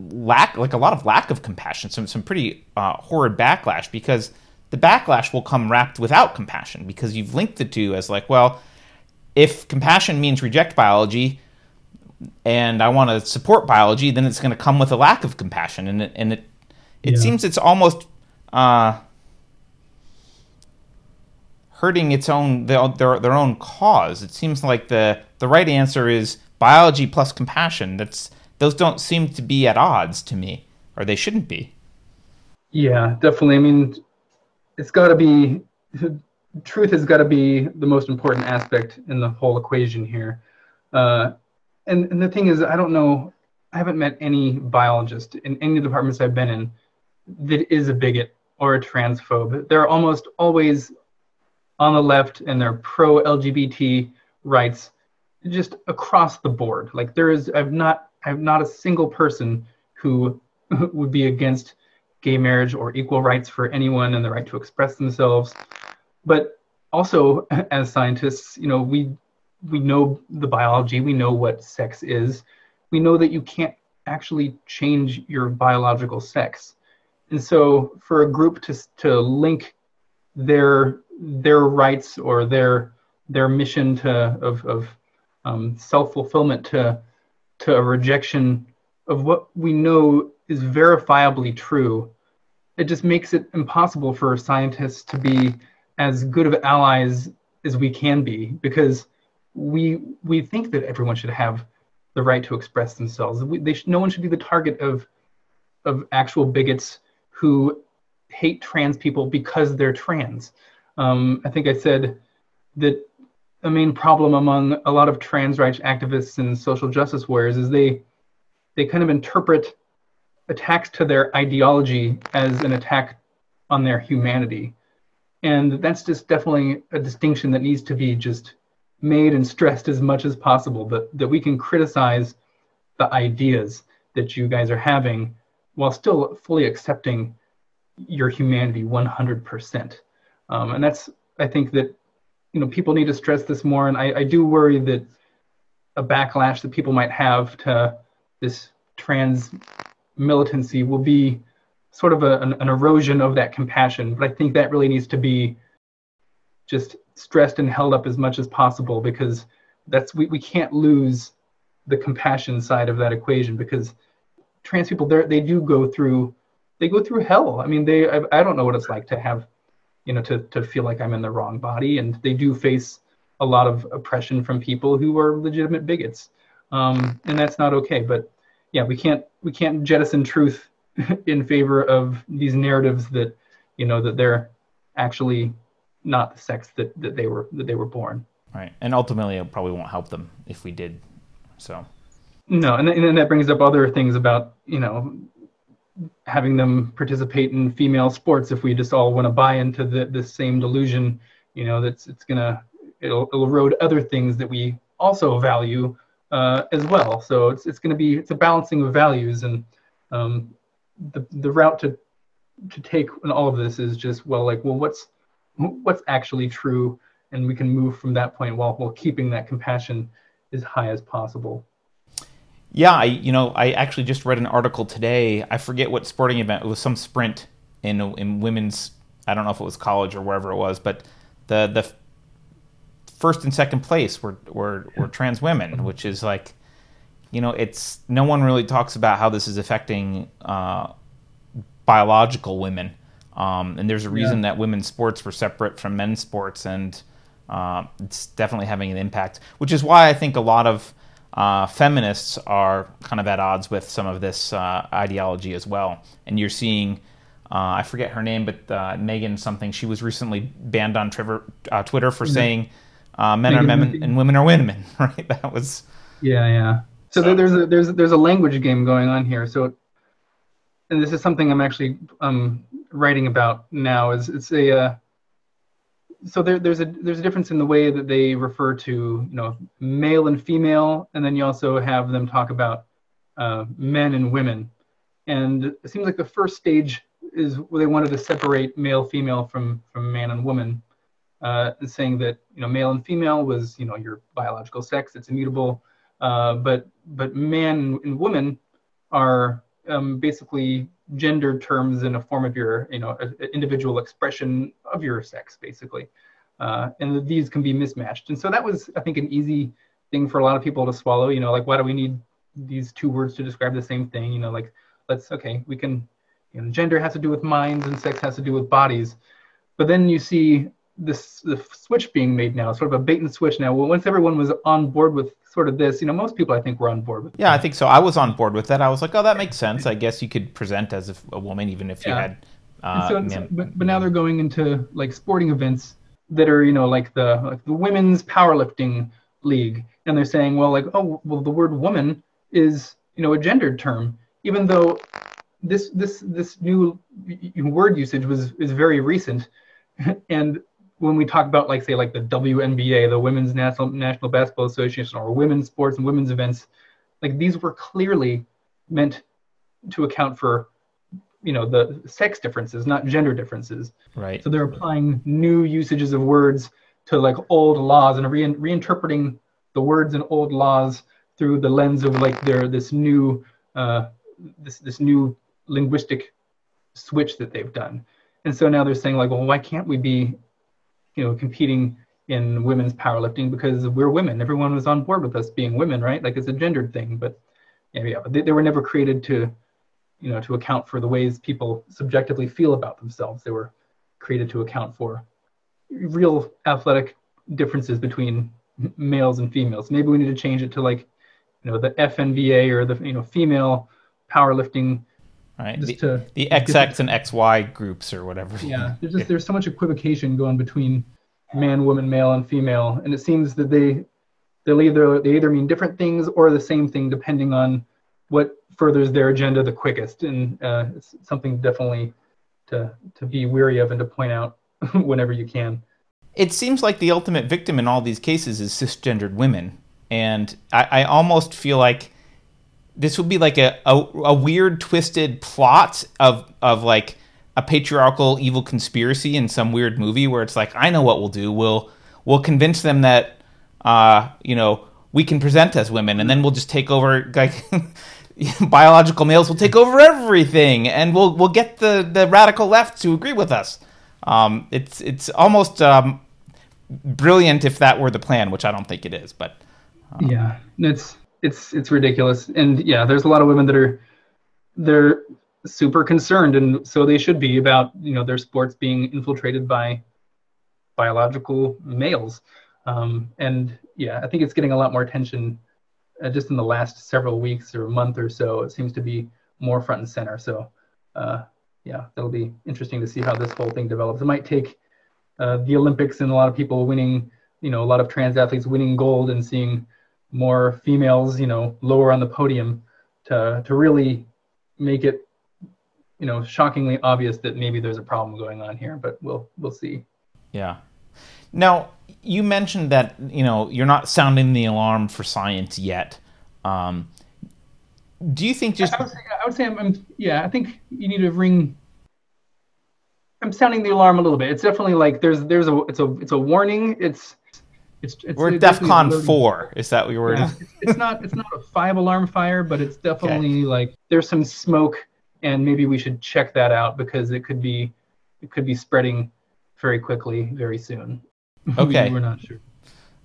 lack, like a lot of lack of compassion, some some pretty uh, horrid backlash because the backlash will come wrapped without compassion because you've linked the two as like, well, if compassion means reject biology, and I want to support biology, then it's going to come with a lack of compassion, and it, and it it yeah. seems it's almost uh, hurting its own their, their own cause. It seems like the the right answer is biology plus compassion. That's those don't seem to be at odds to me, or they shouldn't be. Yeah, definitely. I mean, it's got to be truth has got to be the most important aspect in the whole equation here. Uh, and, and the thing is, I don't know, I haven't met any biologist in any departments I've been in that is a bigot or a transphobe. They're almost always on the left and they're pro LGBT rights just across the board. Like there is, I've not, I've not a single person who *laughs* would be against gay marriage or equal rights for anyone and the right to express themselves. But also, *laughs* as scientists, you know, we we know the biology, we know what sex is, we know that you can't actually change your biological sex. And so, for a group to to link their their rights or their their mission to of, of um, self fulfillment to to a rejection of what we know is verifiably true, it just makes it impossible for scientists to be as good of allies as we can be because we we think that everyone should have the right to express themselves. We, they no one should be the target of of actual bigots who hate trans people because they're trans. Um, I think I said that a main problem among a lot of trans rights activists and social justice warriors is they they kind of interpret attacks to their ideology as an attack on their humanity. And that's just definitely a distinction that needs to be just made and stressed as much as possible that, that we can criticize the ideas that you guys are having while still fully accepting your humanity 100%. Um, and that's, I think that, you know, people need to stress this more. And I, I do worry that a backlash that people might have to this trans militancy will be sort of a, an, an, erosion of that compassion. But I think that really needs to be just stressed and held up as much as possible because that's we, we can't lose the compassion side of that equation because trans people they do go through they go through hell. I mean they I, I don't know what it's like to have you know to to feel like I'm in the wrong body and they do face a lot of oppression from people who are legitimate bigots. Um, and that's not okay. But yeah, we can't we can't jettison truth *laughs* in favor of these narratives that you know that they're actually not the sex that, that they were that they were born. Right, and ultimately it probably won't help them if we did. So. No, and and then that brings up other things about you know having them participate in female sports if we just all want to buy into the the same delusion. You know, that's it's gonna it'll, it'll erode other things that we also value uh, as well. So it's it's to be it's a balancing of values, and um, the the route to to take in all of this is just well like well what's what's actually true, and we can move from that point while while keeping that compassion as high as possible. Yeah, I you know I actually just read an article today. I forget what sporting event. It was some sprint in in women's. I don't know if it was college or wherever it was, but the the first and second place were, were, were trans women, which is like, you know, it's no one really talks about how this is affecting uh, biological women. Um, and there's a reason yeah. that women's sports were separate from men's sports, and uh, it's definitely having an impact. Which is why I think a lot of uh, feminists are kind of at odds with some of this uh, ideology as well. And you're seeing, uh, I forget her name, but uh, Meghan something. She was recently banned on Twitter, Twitter for mm-hmm. saying uh, men are men and women are women, *laughs* right? That was. Yeah, yeah. So, so. there's a there's there's a language game going on here. So, and this is something I'm actually um, writing about now. Is it's a uh, so there, there's a there's a difference in the way that they refer to you know male and female, and then you also have them talk about uh, men and women. And it seems like the first stage is where they wanted to separate male female from from man and woman uh, saying that you know male and female was you know your biological sex, it's immutable, uh, but but man and woman are um, basically gender terms in a form of your you know a, a individual expression of your sex basically, uh, and these can be mismatched. And so that was I think an easy thing for a lot of people to swallow. You know, like why do we need these two words to describe the same thing? You know, like let's okay, we can. You know, gender has to do with minds and sex has to do with bodies, but then you see this the switch being made now, sort of a bait and switch now. Well, once everyone was on board with sort of this, you know, most people I think were on board with. Yeah, I think so. I was on board with that. I was like, oh, that makes sense. I guess you could present as a woman, even if you had. Uh, so, man- but, but now they're going into like sporting events that are you know like the like the women's powerlifting league and they're saying well like oh well the word woman is you know a gendered term even though this this this new word usage was is very recent *laughs* and when we talk about like say like the WNBA the women's national national basketball association or women's sports and women's events like these were clearly meant to account for you know the sex differences not gender differences right. so they're applying new usages of words to like old laws and re- reinterpreting the words in old laws through the lens of like their this new uh, this this new linguistic switch that they've done and so now they're saying like well why can't we be you know competing in women's powerlifting because we're women. Everyone was on board with us being women right? Like it's a gendered thing but yeah, yeah they, they were never created to you know to account for the ways people subjectively feel about themselves. They were created to account for real athletic differences between males and females. Maybe we need to change it to like you know the FNBA or the you know female powerlifting Right. just The, to the XX and XY groups or whatever. yeah *laughs* there's just there's so much equivocation going between man woman male and female and it seems that they they'll either they either mean different things or the same thing depending on what furthers their agenda the quickest and uh, it's something definitely to to be weary of and to point out *laughs* whenever you can it seems like the ultimate victim in all these cases is cisgendered women, and I, I almost feel like this would be like a, a, a weird twisted plot of of like a patriarchal evil conspiracy in some weird movie where it's like I know what we'll do. We'll we'll convince them that uh you know we can present as women and then we'll just take over like *laughs* biological males will take over everything and we'll we'll get the the radical left to agree with us. Um it's it's almost um brilliant if that were the plan which I don't think it is but yeah it's it's it's ridiculous. And yeah there's a lot of women that are they're super concerned and so they should be about you know their sports being infiltrated by biological males. Um, and yeah i think it's getting a lot more attention uh, just in the last several weeks or month or so it seems to be more front and center. So uh, yeah that'll be interesting to see how this whole thing develops. It might take uh, the olympics and a lot of people winning you know a lot of trans athletes winning gold and seeing more females, you know, lower on the podium to to really make it, you know, shockingly obvious that maybe there's a problem going on here. But we'll we'll see. Yeah. Now, you mentioned that, you know, you're not sounding the alarm for science yet. Um, do you think just I would say, I would say I'm, I'm yeah. I think you need to ring. I'm sounding the alarm a little bit. It's definitely like there's there's a it's a it's a warning. It's it's it's we're definitely DEFCON four? Is that what your word Yeah, it's, it's not it's not a five alarm fire, but it's definitely like there's some smoke, and maybe we should check that out because it could be it could be spreading very quickly very soon. *laughs* Okay. we're not sure.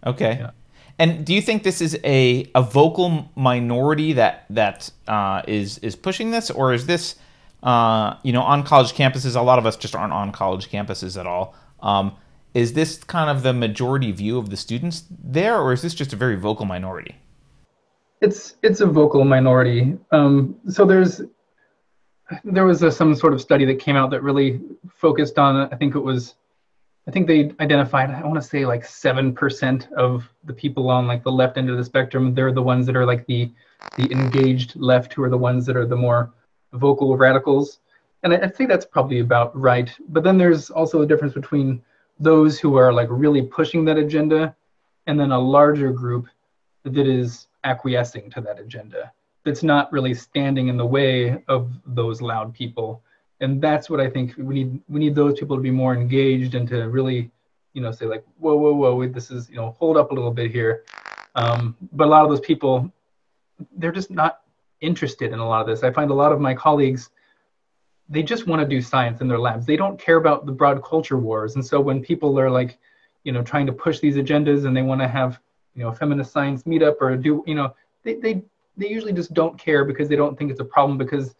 Okay. Yeah. And do you think this is a, a vocal minority that that uh, is is pushing this, or is this uh, you know on college campuses? A lot of us just aren't on college campuses at all. Um, is this kind of the majority view of the students there, or is this just a very vocal minority? It's it's a vocal minority. Um, so there's there was a, some sort of study that came out that really focused on. I think it was, I think they identified. I want to say like seven percent of the people on like the left end of the spectrum. They're the ones that are like the the engaged left, who are the ones that are the more vocal radicals. And I, I think that's probably about right. But then there's also a difference between those who are like really pushing that agenda, and then a larger group that is acquiescing to that agenda that's not really standing in the way of those loud people. And that's what i think we need we need those people to be more engaged and to really you know say like whoa whoa whoa this is you know hold up a little bit here. Um, but a lot of those people they're just not interested in a lot of this. I find a lot of my colleagues they just want to do science in their labs. They don't care about the broad culture wars. And so when people are like you know trying to push these agendas and they want to have you know a feminist science meetup or do you know they they they usually just don't care because they don't think it's a problem because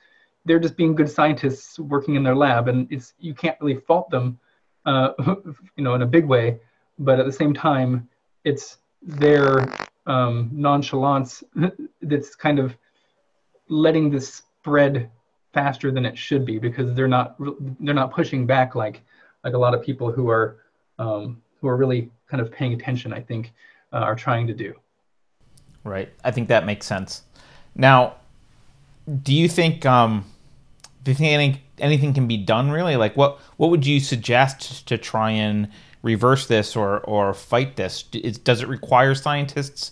they're just being good scientists working in their lab and it's you can't really fault them uh, *laughs* you know in a big way. But at the same time it's their um, nonchalance *laughs* that's kind of letting this spread faster than it should be because they're not they're not pushing back like like a lot of people who are um, who are really kind of paying attention i think uh, are trying to do right i think that makes sense now do you think um, do you think any, anything can be done really? Like what what would you suggest to try and reverse this or or fight this? does it require scientists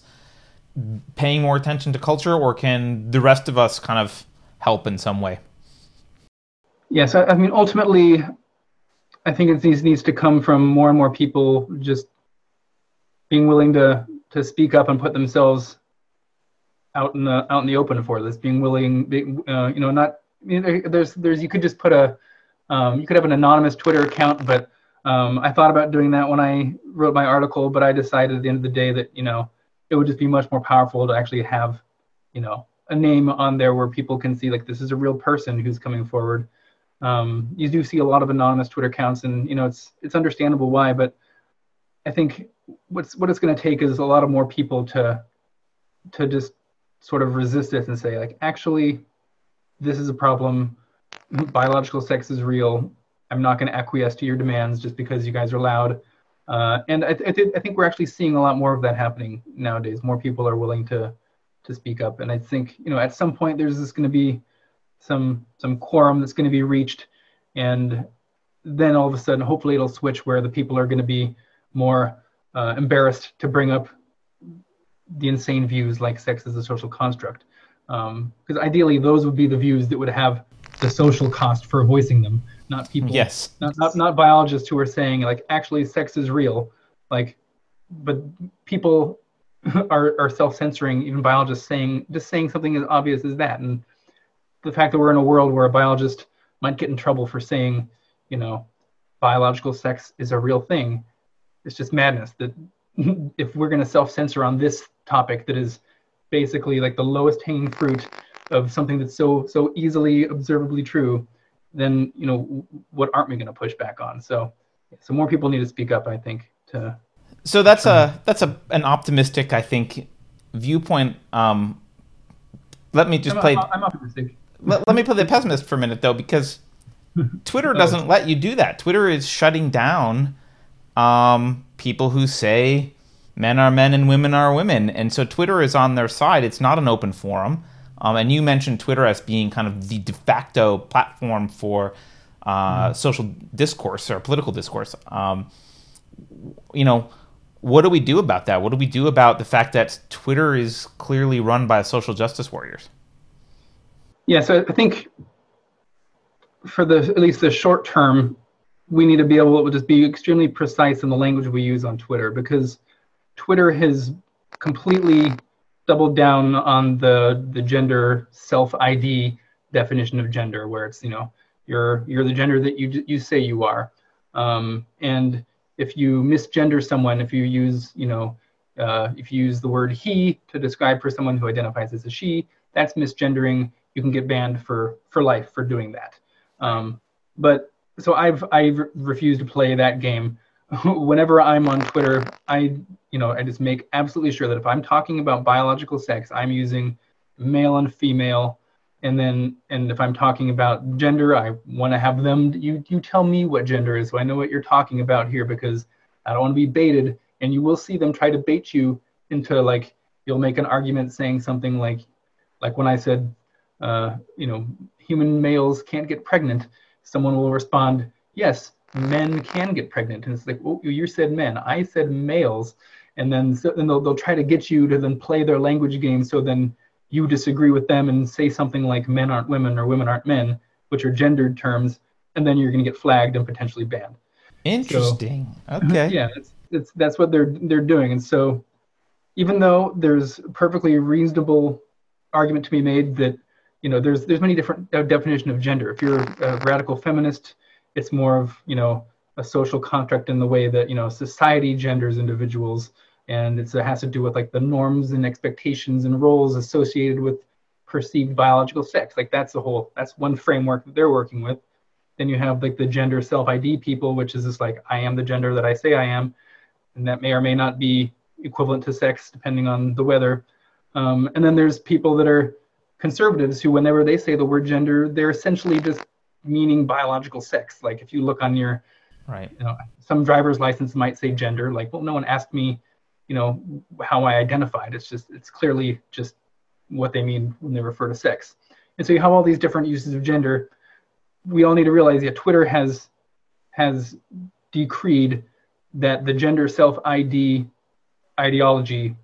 paying more attention to culture, or can the rest of us kind of help in some way? Yes, I, I mean ultimately, I think it needs needs to come from more and more people just being willing to to speak up and put themselves out in the out in the open for this, being willing, being, uh, you know, not there's there's you could just put a um, you could have an anonymous Twitter account, but um, I thought about doing that when I wrote my article, but I decided at the end of the day that you know it would just be much more powerful to actually have you know a name on there where people can see like this is a real person who's coming forward. Um, you do see a lot of anonymous Twitter accounts, and you know it's it's understandable why, but I think what's what it's going to take is a lot of more people to to just sort of resist this and say like actually this is a problem. Biological sex is real. I'm not going to acquiesce to your demands just because you guys are loud. Uh, and I, th- I, th- I, think we're actually seeing a lot more of that happening nowadays. More people are willing to to speak up, and I think you know at some point there's just going to be some some quorum that's going to be reached, and then all of a sudden, hopefully, it'll switch where the people are going to be more uh, embarrassed to bring up the insane views like sex is a social construct because um, ideally those would be the views that would have the social cost for voicing them, not people. Yes. Not, not not biologists who are saying like actually sex is real, like, but people *laughs* are are self censoring. Even biologists saying just saying something as obvious as that, and the fact that we're in a world where a biologist might get in trouble for saying, you know, biological sex is a real thing, it's just madness. That *laughs* if we're going to self censor on this topic that is basically like the lowest hanging fruit of something that's so so easily observably true, then you know what aren't we going to push back on? So so more people need to speak up. I think to. So that's a that's a an optimistic I think viewpoint. Um, let me just I'm, play. I'm optimistic. Let, let me play the pessimist for a minute though, because *laughs* Twitter doesn't let you do that. Twitter is shutting down um, people who say men are men and women are women. And so Twitter is on their side. It's not an open forum. Um, and you mentioned Twitter as being kind of the de facto platform for uh, mm-hmm. social discourse or political discourse. Um, you know, what do we do about that? What do we do about the fact that Twitter is clearly run by social justice warriors? Yeah, so I think for the at least the short term, we need to be able to just be extremely precise in the language we use on Twitter because Twitter has completely doubled down on the the gender self ID definition of gender, where it's you know you're you're the gender that you you say you are, um, and if you misgender someone, if you use you know uh, if you use the word he to describe for someone who identifies as a she, that's misgendering. You can get banned for for life for doing that. Um, but so I've I've refused to play that game. *laughs* Whenever I'm on Twitter, I you know, I just make absolutely sure that if I'm talking about biological sex, I'm using male and female. And then, and if I'm talking about gender, I want to have them, you, you tell me what gender is so I know what you're talking about here because I don't want to be baited. And you will see them try to bait you into like, you'll make an argument saying something like, like when I said, uh, you know, human males can't get pregnant, someone will respond, yes, men can get pregnant. And it's like, oh, you said men. I said males and then so, then they'll, they'll try to get you to then play their language game so then you disagree with them and say something like men aren't women or women aren't men which are gendered terms and then you're going to get flagged and potentially banned interesting so, okay *laughs* yeah it's, it's that's what they're they're doing and so even though there's a perfectly reasonable argument to be made that you know there's there's many different uh, definition of gender if you're a radical feminist it's more of you know a social contract in the way that you know society genders individuals. and it's, it has to do with like the norms and expectations and roles associated with perceived biological sex. Like that's the whole that's one framework that they're working with. Then you have like the gender self ID people, which is just like I am the gender that I say I am, and that may or may not be equivalent to sex depending on the weather. Um, and then there's people that are conservatives who, whenever they say the word gender, they're essentially just meaning biological sex. Like if you look on your, right, you know, some driver's license might say gender. Like, well, no one asked me, you know, how I identified. It's just, it's clearly just what they mean when they refer to sex. And so you have all these different uses of gender. We all need to realize that Twitter has has decreed that the gender self ID ideology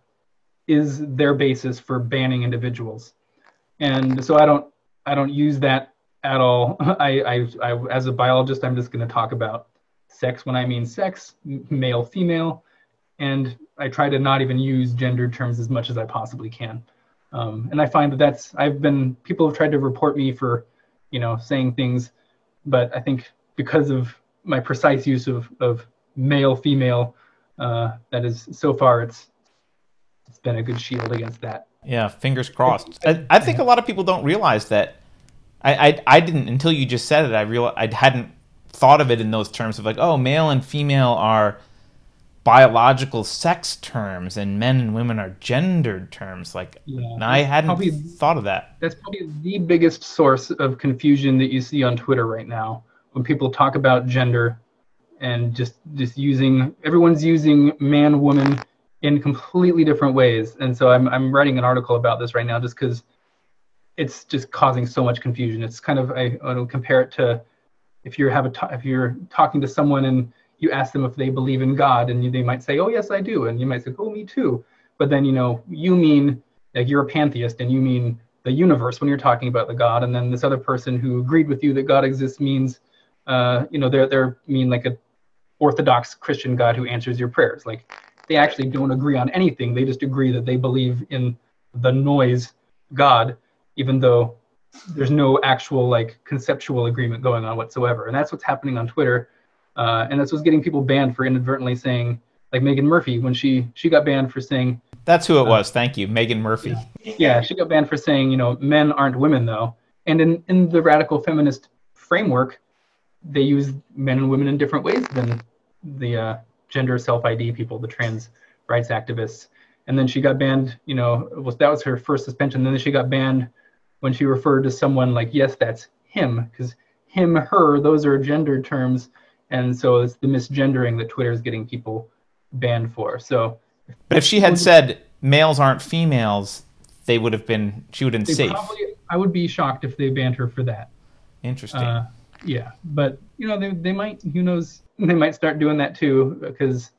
is their basis for banning individuals. And so I don't I don't use that at all. *laughs* I, I, I as a biologist, I'm just going to talk about sex when I mean sex, male, female, and I try to not even use gender terms as much as I possibly can. Um, and I find that that's I've been people have tried to report me for, you know, saying things, but I think because of my precise use of of male, female, uh, that is so far it's it's been a good shield against that. Yeah, fingers crossed. I, I think a lot of people don't realize that. I, I, I didn't until you just said it. I real I hadn't thought of it in those terms of like, oh, male and female are biological sex terms, and men and women are gendered terms. Like, yeah. I hadn't probably, thought of that. That's probably the biggest source of confusion that you see on Twitter right now when people talk about gender and just just using everyone's using man woman in completely different ways. And so I'm I'm writing an article about this right now just because it's just causing so much confusion. It's kind of I, I will compare it to if you have a if you're talking to someone and you ask them if they believe in God and you, they might say, "Oh yes, I do," and you might say, "Oh, me too." But then you know you mean like you're a pantheist and you mean the universe when you're talking about the God, and then this other person who agreed with you that God exists means, uh, you know, they're they're mean like a Orthodox Christian God who answers your prayers. Like they actually don't agree on anything. They just agree that they believe in the noise God, even though there's no actual like conceptual agreement going on whatsoever. And that's what's happening on Twitter. Uh, and that's what's getting people banned for inadvertently saying, like Meghan Murphy, when she she got banned for saying. That's who it uh, was. Thank you, Meghan Murphy. Yeah. yeah, she got banned for saying, you know, men aren't women though. And in in the radical feminist framework, they use men and women in different ways than the uh, gender self ID people, the trans rights activists. And then she got banned, you know, was that was her first suspension. Then she got banned when she referred to someone like, yes, that's him, because him, her, those are gendered terms. And so it's the misgendering that Twitter is getting people banned for. So, but if she had said males aren't females, they would have been, she would have been safe. Probably, I would be shocked if they banned her for that. Interesting. Uh, yeah, but you know, they, they might, who knows, they might start doing that too, because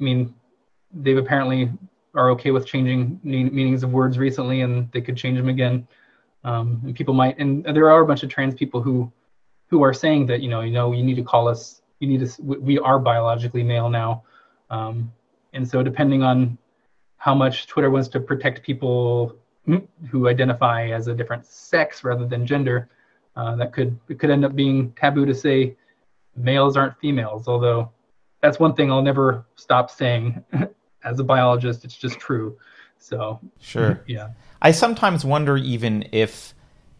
I mean, they've apparently are okay with changing meanings of words recently, and they could change them again. Um, and people might, and there are a bunch of trans people who who are saying that you know, you know, you need to call us, you need to, we are biologically male now, um, and so depending on how much Twitter wants to protect people who identify as a different sex rather than gender, uh, that could it could end up being taboo to say males aren't females. Although that's one thing I'll never stop saying *laughs* as a biologist. It's just true. So sure, yeah. I sometimes wonder even if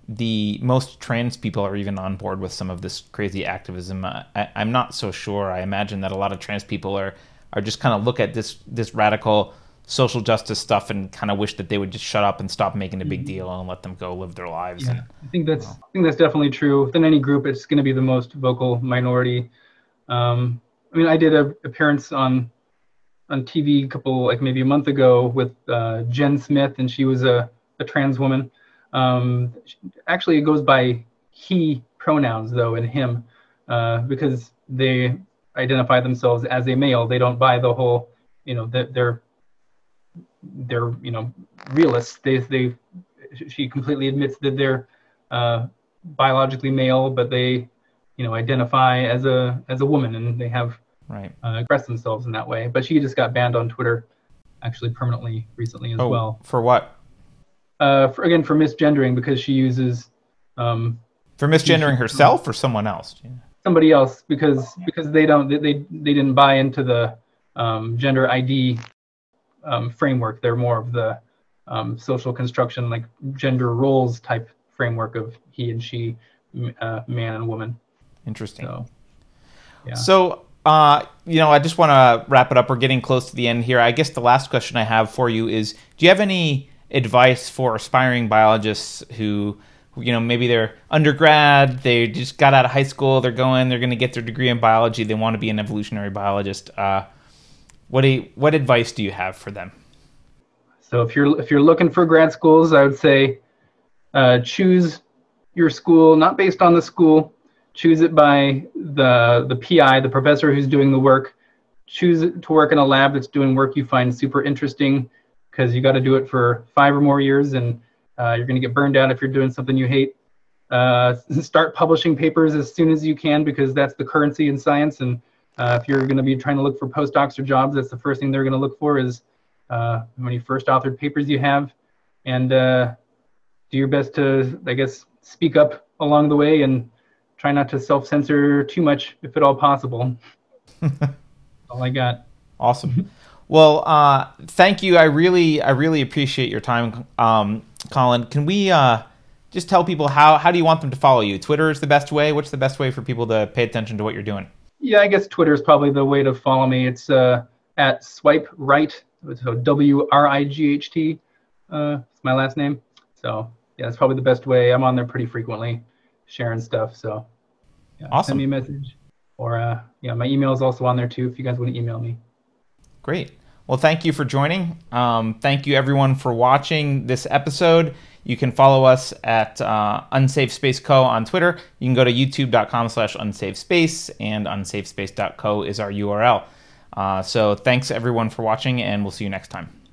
the most trans people are even on board with some of this crazy activism. I, am not so sure. I imagine that a lot of trans people are are just kind of look at this this radical social justice stuff and kind of wish that they would just shut up and stop making a big mm-hmm. deal and let them go live their lives. Yeah, and, I think that's you know. I think that's definitely true. Within any group, it's going to be the most vocal minority. Um, I mean, I did a appearance on on TV a couple like maybe a month ago with uh, Jenn Smith, and she was a, a trans woman. Um, actually, it goes by he pronouns though, and him, uh, because they identify themselves as a male. They don't buy the whole, you know, that they're they're you know realists. They they she completely admits that they're uh, biologically male, but they you know identify as a as a woman, and they have right uh, expressed themselves in that way. But she just got banned on Twitter, actually permanently recently as oh, well. For what? Uh, for, again, for misgendering because she uses. Um, for misgendering herself or someone else. Yeah. Somebody else because because they don't they they, they didn't buy into the um, gender ID um, framework. They're more of the um, social construction, like gender roles type framework of he and she, uh, man and woman. Interesting. So, yeah. So, uh, you know, I just want to wrap it up. We're getting close to the end here. I guess the last question I have for you is: Do you have any advice for aspiring biologists who, you know, maybe they're undergrad, they just got out of high school, they're going, they're going to get their degree in biology, they want to be an evolutionary biologist. Uh, what do you, what advice do you have for them? So if you're if you're looking for grad schools, I would say uh, choose your school not based on the school. Choose it by the the PI, the professor who's doing the work. Choose to work in a lab that's doing work you find super interesting because you got to do it for five or more years, and uh, you're going to get burned out if you're doing something you hate. Uh, *laughs* start publishing papers as soon as you can because that's the currency in science. And uh, if you're going to be trying to look for postdocs or jobs, that's the first thing they're going to look for is uh, how many first authored papers you have, and uh, do your best to, I guess, speak up along the way and try not to self-censor too much if at all possible. *laughs* all I got. Awesome. *laughs* Well, uh, thank you. I really, I really appreciate your time, um, Colin. Can we uh, just tell people how how do you want them to follow you? Twitter is the best way. What's the best way for people to pay attention to what you're doing? Yeah, I guess Twitter is probably the way to follow me. It's uh, at Swipe Wright, so W R I G H T. Uh, it's my last name. So yeah, it's probably the best way. I'm on there pretty frequently, sharing stuff. So yeah, awesome. Send me a message, or uh, yeah, my email is also on there too. If you guys want to email me. Great. Well, thank you for joining. Um, thank you everyone for watching this episode. You can follow us at uh, Unsafe Space Co on Twitter. You can go to youtube.com slash unsafespace and unsafespace.co is our URL. Uh, so thanks everyone for watching and we'll see you next time.